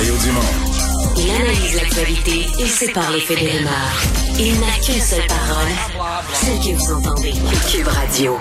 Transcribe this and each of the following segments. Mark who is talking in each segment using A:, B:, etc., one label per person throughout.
A: Mario Dumont.
B: Il analyse l'actualité et sépare les faits des rumeurs. Il n'a qu'une seule parole, celle que vous entendez. Cube Radio.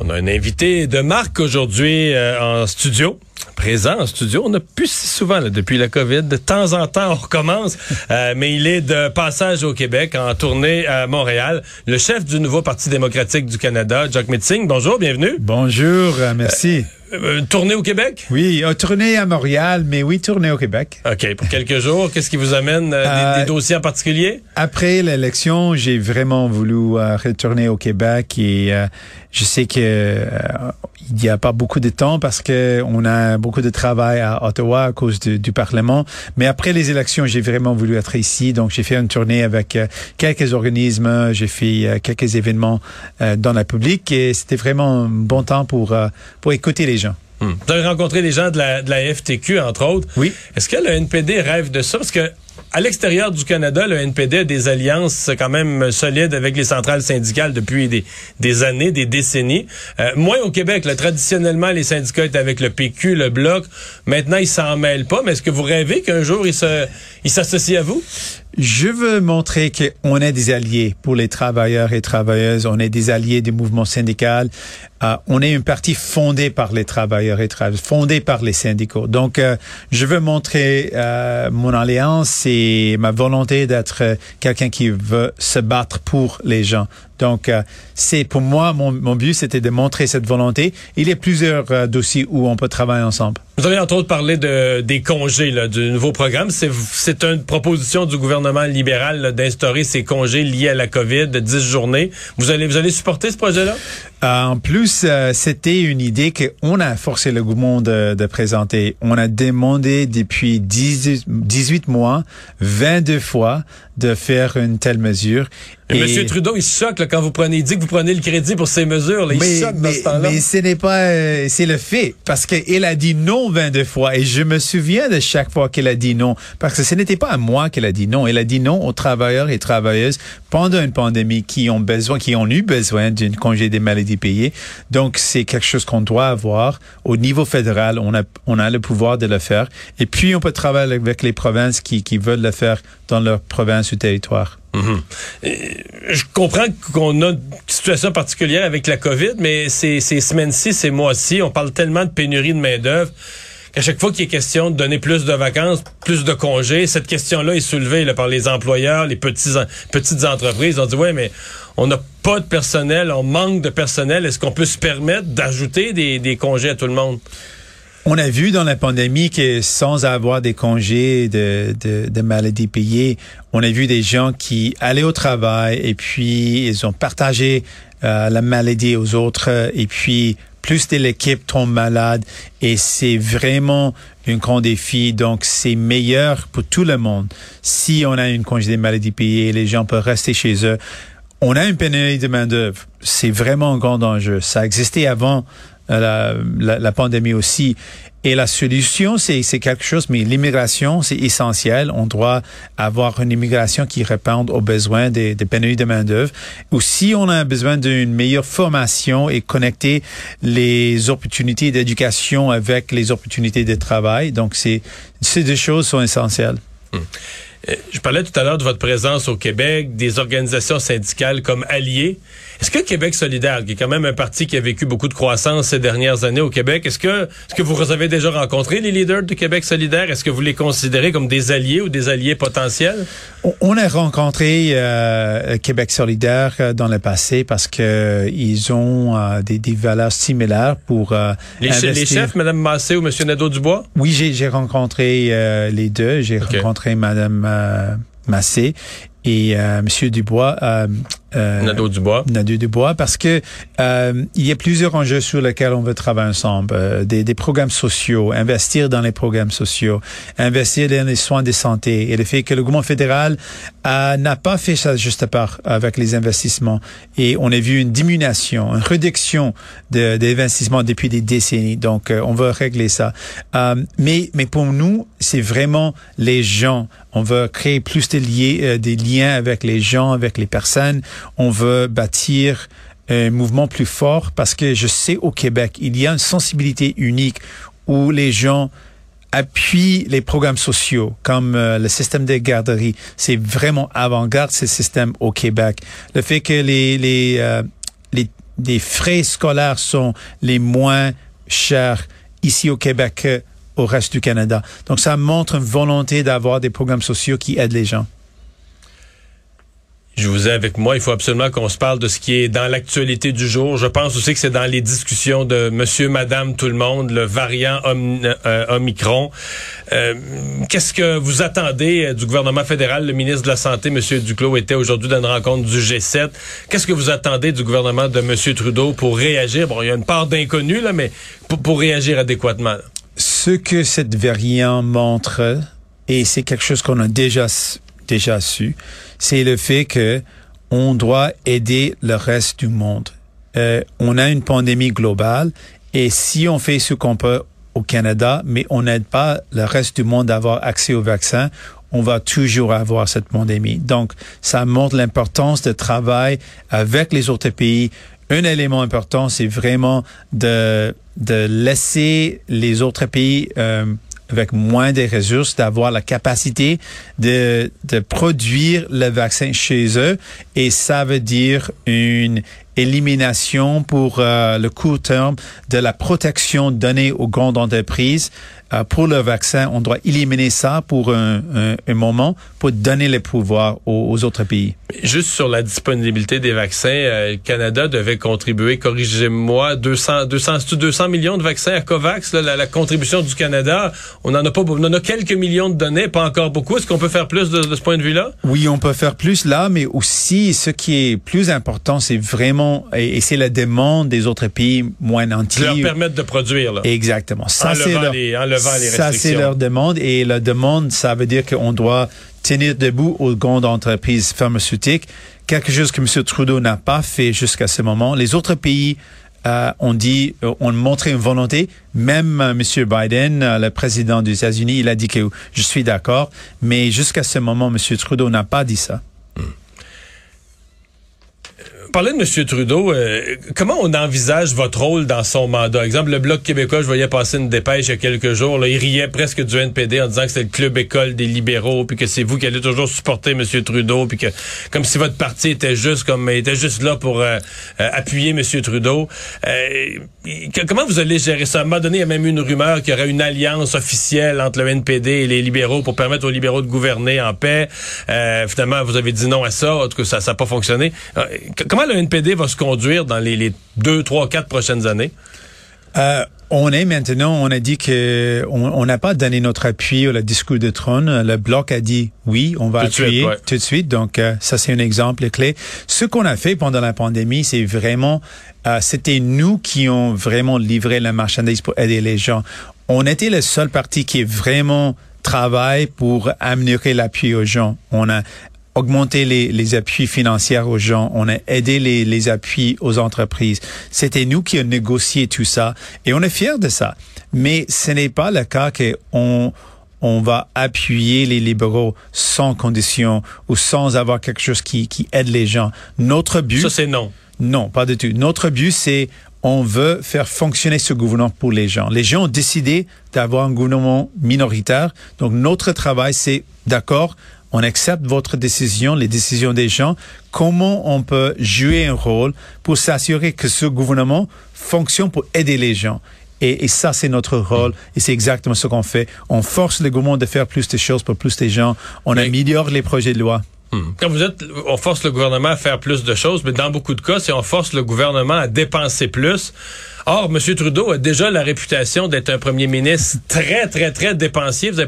C: On a un invité de marque aujourd'hui euh, en studio présent en studio. On n'a plus si souvent là, depuis la COVID. De temps en temps, on recommence. Euh, mais il est de passage au Québec en tournée à Montréal. Le chef du nouveau Parti démocratique du Canada, Jack Metzing. Bonjour, bienvenue.
D: Bonjour, euh, merci.
C: Euh, une tournée au Québec?
D: Oui, euh, tournée à Montréal, mais oui, tournée au Québec.
C: OK, pour quelques jours. Qu'est-ce qui vous amène? Euh, des, des
D: Euh,
C: dossiers en particulier?
D: Après l'élection, j'ai vraiment voulu euh, retourner au Québec et euh, je sais que euh, il n'y a pas beaucoup de temps parce que on a beaucoup de travail à Ottawa à cause du, du Parlement. Mais après les élections, j'ai vraiment voulu être ici, donc j'ai fait une tournée avec euh, quelques organismes, j'ai fait euh, quelques événements euh, dans la public et c'était vraiment un bon temps pour pour écouter les gens.
C: Hmm. Vous avez rencontré des gens de la, de la FTQ, entre autres.
D: Oui.
C: Est-ce que le NPD rêve de ça? Parce que à l'extérieur du Canada, le NPD a des alliances quand même solides avec les centrales syndicales depuis des, années, des décennies. Euh, moins au Québec, traditionnellement, les syndicats étaient avec le PQ, le Bloc. Maintenant, ils s'en mêlent pas. Mais est-ce que vous rêvez qu'un jour, ils s'associent à vous?
D: Je veux montrer qu'on est des alliés pour les travailleurs et travailleuses. On est des alliés du mouvement syndical. Euh, on est une partie fondée par les travailleurs et travailleuses, fondée par les syndicats. Donc, euh, je veux montrer euh, mon alliance et ma volonté d'être quelqu'un qui veut se battre pour les gens. Donc, euh, c'est pour moi, mon, but, c'était de montrer cette volonté. Il y a plusieurs euh, dossiers où on peut travailler ensemble.
C: Vous avez entre autres parlé de, des congés, du nouveau programme. C'est, une proposition du gouvernement libéral d'instaurer ces congés liés à la COVID de 10 journées. Vous allez, vous allez supporter ce projet-là?
D: En plus, euh, c'était une idée qu'on a forcé le gouvernement de, de présenter. On a demandé depuis 10 18 mois, 22 fois, de faire une telle mesure.
C: Et Monsieur Trudeau, il choque là, quand vous prenez, il dit que vous prenez le crédit pour ces mesures. Là, il se choque dans
D: mais,
C: ce temps-là.
D: mais ce n'est pas, euh, c'est le fait, parce qu'il a dit non 22 fois, et je me souviens de chaque fois qu'il a dit non, parce que ce n'était pas à moi qu'il a dit non, il a dit non aux travailleurs et travailleuses pendant une pandémie qui ont besoin, qui ont eu besoin d'une congé des maladies payées. Donc c'est quelque chose qu'on doit avoir au niveau fédéral. On a, on a le pouvoir de le faire, et puis on peut travailler avec les provinces qui, qui veulent le faire dans leur province ou territoire.
C: Mhm. Et Je comprends qu'on a une situation particulière avec la COVID, mais ces, ces semaines-ci, ces mois-ci, on parle tellement de pénurie de main-d'œuvre qu'à chaque fois qu'il est question de donner plus de vacances, plus de congés, cette question-là est soulevée là, par les employeurs, les petits, petites entreprises. On dit, ouais, mais on n'a pas de personnel, on manque de personnel. Est-ce qu'on peut se permettre d'ajouter des, des congés à tout le monde?
D: On a vu dans la pandémie que sans avoir des congés de, de, de maladies payées, on a vu des gens qui allaient au travail et puis ils ont partagé euh, la maladie aux autres et puis plus de l'équipe tombe malade et c'est vraiment un grand défi. Donc, c'est meilleur pour tout le monde. Si on a une congé des maladies payées, les gens peuvent rester chez eux. On a une pénurie de main-d'œuvre. C'est vraiment un grand enjeu. Ça existait avant euh, la pandémie aussi. Et la solution, c'est quelque chose, mais l'immigration, c'est essentiel. On doit avoir une immigration qui réponde aux besoins des, des pénuries de main-d'œuvre. Aussi, on a besoin d'une meilleure formation et connecter les opportunités d'éducation avec les opportunités de travail. Donc, ces deux choses sont essentielles.
C: Euh, Je parlais tout à l'heure de votre présence au Québec, des organisations syndicales comme alliés. Est-ce que Québec solidaire, qui est quand même un parti qui a vécu beaucoup de croissance ces dernières années au Québec, est-ce que, est-ce que vous avez déjà rencontré les leaders de Québec solidaire? Est-ce que vous les considérez comme des alliés ou des alliés potentiels?
D: On- a rencontré euh, Québec solidaire euh, dans le passé parce que ils ont euh, des, des valeurs similaires pour euh,
C: Les, les chefs, Mme Massé ou M. Nadeau-Dubois?
D: Oui, j'ai j'ai rencontré euh, les deux. J'ai rencontré Madame euh, Massé et euh, Monsieur Dubois. Euh, euh,
C: Nadeau-Dubois.
D: Nadeau Dubois parce que euh, il y a plusieurs enjeux sur lesquels on veut travailler ensemble. Euh, des, des programmes sociaux, investir dans les programmes sociaux, investir dans les soins de santé et le fait que le gouvernement fédéral euh, n'a pas fait ça juste part avec les investissements et on a vu une diminution, une réduction de- des investissements depuis des décennies. Donc euh, on veut régler ça. Euh, mais mais pour nous c'est vraiment les gens. On veut créer plus de liens, euh, des liens avec les gens, avec les personnes on veut bâtir un mouvement plus fort parce que je sais au Québec, il y a une sensibilité unique où les gens appuie les programmes sociaux comme euh, le système des garderies. C'est vraiment avant-garde ce système au Québec. Le fait que les les, euh, les les frais scolaires sont les moins chers ici au Québec qu'au reste du Canada. Donc ça montre une volonté d'avoir des programmes sociaux qui aident les gens.
C: Je vous ai avec moi. Il faut absolument qu'on se parle de ce qui est dans l'actualité du jour. Je pense aussi que c'est dans les discussions de Monsieur, Madame, tout le monde, le variant euh, Omicron. Euh, qu'est-ce que vous attendez euh, du gouvernement fédéral? Le ministre de la Santé, Monsieur Duclos, était aujourd'hui dans une rencontre du G7. Qu'est-ce que vous attendez du gouvernement de Monsieur Trudeau pour réagir? Bon, il y a une part d'inconnu, là, mais pour réagir adéquatement.
D: Ce que cette variant montre, et c'est quelque chose qu'on a déjà déjà su, c'est le fait que on doit aider le reste du monde. Euh, on a une pandémie globale et si on fait ce qu'on peut au Canada, mais on n'aide pas le reste du monde à avoir accès au vaccin, on va toujours avoir cette pandémie. Donc, ça montre l'importance de travail avec les autres pays. Un élément important, c'est vraiment de, de laisser les autres pays euh, avec moins de ressources, d'avoir la capacité de, de produire le vaccin chez eux. Et ça veut dire une élimination pour euh, le court terme de la protection donnée aux grandes entreprises euh, pour le vaccin. On doit éliminer ça pour un, un, moment pour donner les pouvoirs aux, autres pays.
C: Juste sur la disponibilité des vaccins, euh, le Canada devait contribuer, corrigez-moi, 200, 200, 200 millions de vaccins à COVAX, la, la, contribution du Canada? On en a pas, on en a quelques millions de données, pas encore beaucoup. Est-ce qu'on peut faire plus de, de ce point de vue-là?
D: Oui, on peut faire plus là, mais aussi ce qui est plus important, c'est vraiment et, c'est la demande des autres pays moins nantis.
C: Leur permettre de produire. Là.
D: Exactement.
C: Ça, c'est leur, les,
D: Ça, c'est leur demande. Et la demande, ça veut dire qu'on doit tenir debout aux grandes entreprises pharmaceutiques. Quelque chose que M. Trudeau n'a pas fait jusqu'à ce moment. Les autres pays euh, ont dit, euh, montré une volonté. Même euh, M. Biden, le président des États-Unis, il a dit que je suis d'accord. Mais jusqu'à ce moment, M. Trudeau n'a pas dit ça.
C: Parler de M. Trudeau, euh, comment on envisage votre rôle dans son mandat? Exemple, le Bloc québécois, je voyais passer une dépêche il y a quelques jours, là, il riait presque du NPD en disant que c'est le club école des libéraux, puis que c'est vous qui allez toujours supporter M. Trudeau, puis que comme si votre parti était juste comme était juste là pour euh, euh, appuyer M. Trudeau. comment vous allez gérer ça? À un moment donné, il y a même une rumeur qu'il y aurait une alliance officielle entre le NPD et les libéraux pour permettre aux libéraux de gouverner en paix. finalement, vous avez dit non à ça, en tout cas, ça n'a pas fonctionné. comment le NPD va se conduire dans les, deux, trois, quatre prochaines années?
D: Euh, on est maintenant, on a dit que on n'a pas donné notre appui au discours de trône. Le bloc a dit oui, on va appuyer tout de suite. Donc euh, ça c'est un exemple clé. Ce qu'on a fait pendant la pandémie, c'est vraiment, euh, c'était nous qui ont vraiment livré la marchandise pour aider les gens. On était le seul parti qui est vraiment travaille pour améliorer l'appui aux gens. On a augmenter les, les, appuis financiers aux gens, on a aidé les, les appuis aux entreprises. C'était nous qui avons négocié tout ça et on est fiers de ça. Mais ce n'est pas le cas qu'on on va appuyer les libéraux sans condition ou sans avoir quelque chose qui, qui aide les gens. Notre but...
C: Ça, c'est non.
D: Non, pas du tout. Notre but, c'est on veut faire fonctionner ce gouvernement pour les gens. Les gens ont décidé d'avoir un gouvernement minoritaire. Donc, notre travail, c'est d'accord, on accepte votre décision, les décisions des gens. Comment on peut jouer un rôle pour s'assurer que ce gouvernement fonctionne pour aider les gens? Et, ça, c'est notre rôle. Et c'est exactement ce qu'on fait. On force le gouvernement de faire plus de choses pour plus de gens. On améliore les projets de loi.
C: Hmm. Quand vous êtes, on force le gouvernement à faire plus de choses, mais dans beaucoup de cas, si on force le gouvernement à dépenser plus, Or, M. Trudeau a déjà la réputation d'être un premier ministre très, très, très dépensier. Vous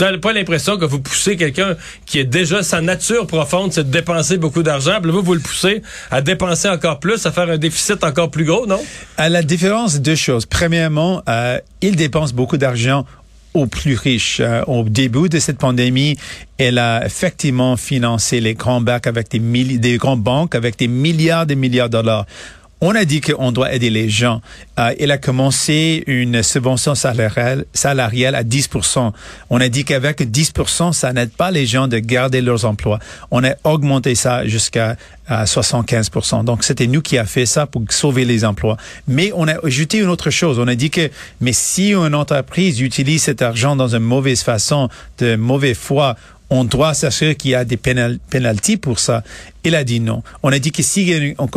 C: n'avez pas l'impression que vous poussez quelqu'un qui est déjà sa nature profonde, c'est de dépenser beaucoup d'argent. Vous, vous le poussez à dépenser encore plus, à faire un déficit encore plus gros, non?
D: À la différence, deux choses. Premièrement, euh, il dépense beaucoup d'argent aux plus riches. Euh, au début de cette pandémie, elle a effectivement financé les grands avec des, des grandes banques avec des milliards et milliards de dollars On a dit qu'on doit aider les gens. Euh, il a commencé une subvention salariale, salariale à 10% On a dit qu'avec 10 ça n'aide pas les gens de garder leurs emplois. On a augmenté ça jusqu'à 75% Donc, c'était nous qui a fait ça pour sauver les emplois. Mais on a ajouté une autre chose. On a dit que, mais si une entreprise utilise cet argent dans une mauvaise façon, de mauvaise foi, on doit s'assurer qu'il y a des pénalités pour ça. Il a dit non. On a dit que si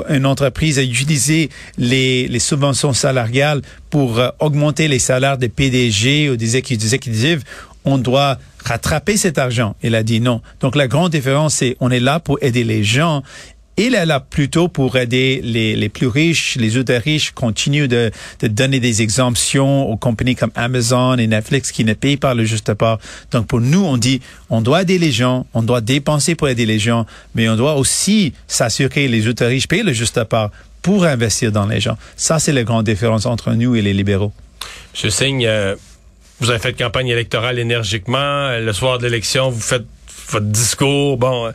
D: une, entreprise a utilisé les, les subventions salariales pour euh, augmenter les salaires des PDG ou des exécutifs, on doit rattraper cet argent. Il a dit non. Donc la grande différence, c'est on est là pour aider les gens il est là plutôt pour aider les, les plus riches, les ultra riches continuent de, de donner des exemptions aux compagnies comme Amazon et Netflix qui ne payent pas le juste part. Donc pour nous, on dit, on doit aider les gens, on doit dépenser pour aider les gens, mais on doit aussi s'assurer que les ultra riches payent le juste part pour investir dans les gens. Ça, c'est la grande différence entre nous et les libéraux.
C: Je signe, euh, vous avez fait campagne électorale énergiquement. Le soir de l'élection, vous faites votre discours. Bon, euh,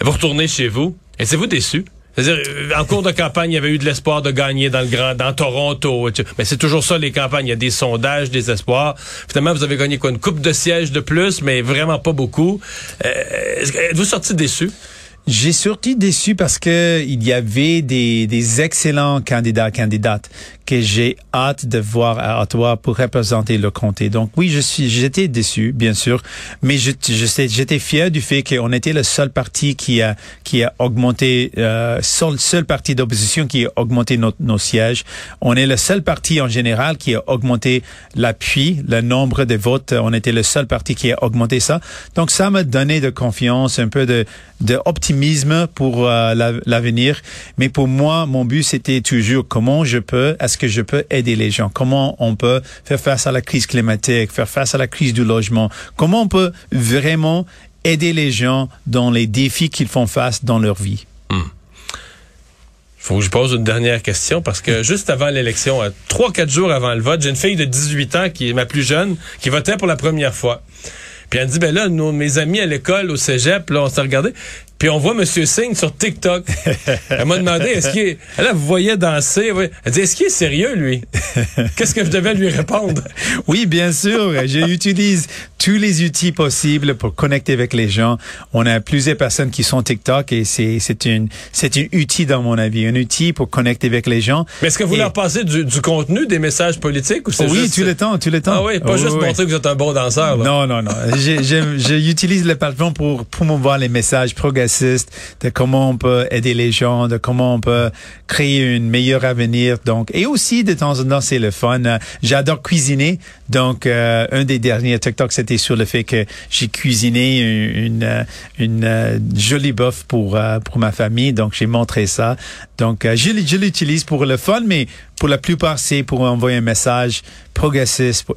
C: vous retournez chez vous. Êtes-vous déçu? C'est-à-dire, euh, en cours de campagne, il y avait eu de l'espoir de gagner dans le grand, dans Toronto. Mais c'est toujours ça, les campagnes. Il y a des sondages, des espoirs. Finalement, vous avez gagné quoi? Une coupe de sièges de plus, mais vraiment pas beaucoup. Euh, êtes-vous sorti déçu?
D: J'ai sorti déçu parce que il y avait des, des excellents candidats, candidates que j'ai hâte de voir à Ottawa pour représenter le comté. Donc oui, je suis, j'étais déçu, bien sûr, mais je, j'étais fier du fait qu'on était le seul parti qui a qui a augmenté, euh, seul, seul parti d'opposition qui a augmenté nos, nos sièges. On est le seul parti en général qui a augmenté l'appui, le nombre de votes. On était le seul parti qui a augmenté ça. Donc ça m'a donné de confiance, un peu de, de optimisme pour euh, l'avenir. Mais pour moi, mon but c'était toujours comment je peux, que je peux aider les gens? Comment on peut faire face à la crise climatique, faire face à la crise du logement? Comment on peut vraiment aider les gens dans les défis qu'ils font face dans leur vie? Hmm.
C: faut que je pose une dernière question parce que juste avant l'élection, trois, quatre jours avant le vote, j'ai une fille de 18 ans qui est ma plus jeune, qui votait pour la première fois. Puis elle dit, ben là, nous, mes amis à l'école, au cégep, là, on s'est regardé. Puis on voit M. Singh sur TikTok. Elle m'a demandé, est-ce qu'il est... Elle, vous voyait danser. Elle dit, est-ce qu'il est sérieux, lui? Qu'est-ce que je devais lui répondre?
D: Oui, bien sûr. J'utilise tous les outils possibles pour connecter avec les gens. On a plusieurs personnes qui sont TikTok et c'est, c'est une, c'est un outil dans mon avis, un outil pour connecter avec les gens.
C: Mais est-ce que vous leur passez du, du, contenu, des messages politiques ou c'est
D: oui,
C: juste...
D: tout le temps, tout le temps.
C: Ah oui, pas juste montrer que vous êtes un bon danseur.
D: Non, non, non. J'utilise le plateforme pour promouvoir les messages progressifs de comment on peut aider les gens, de comment on peut créer un meilleur avenir. Donc, et aussi de temps en temps, c'est le fun. J'adore cuisiner. Donc, euh, un des derniers TikTok, c'était sur le fait que j'ai cuisiné une, une, euh, jolie boeuf pour euh, pour ma famille. Donc, j'ai montré ça. Donc, je, je l'utilise pour le fun, mais pour la plupart, c'est pour envoyer un message progressiste, pour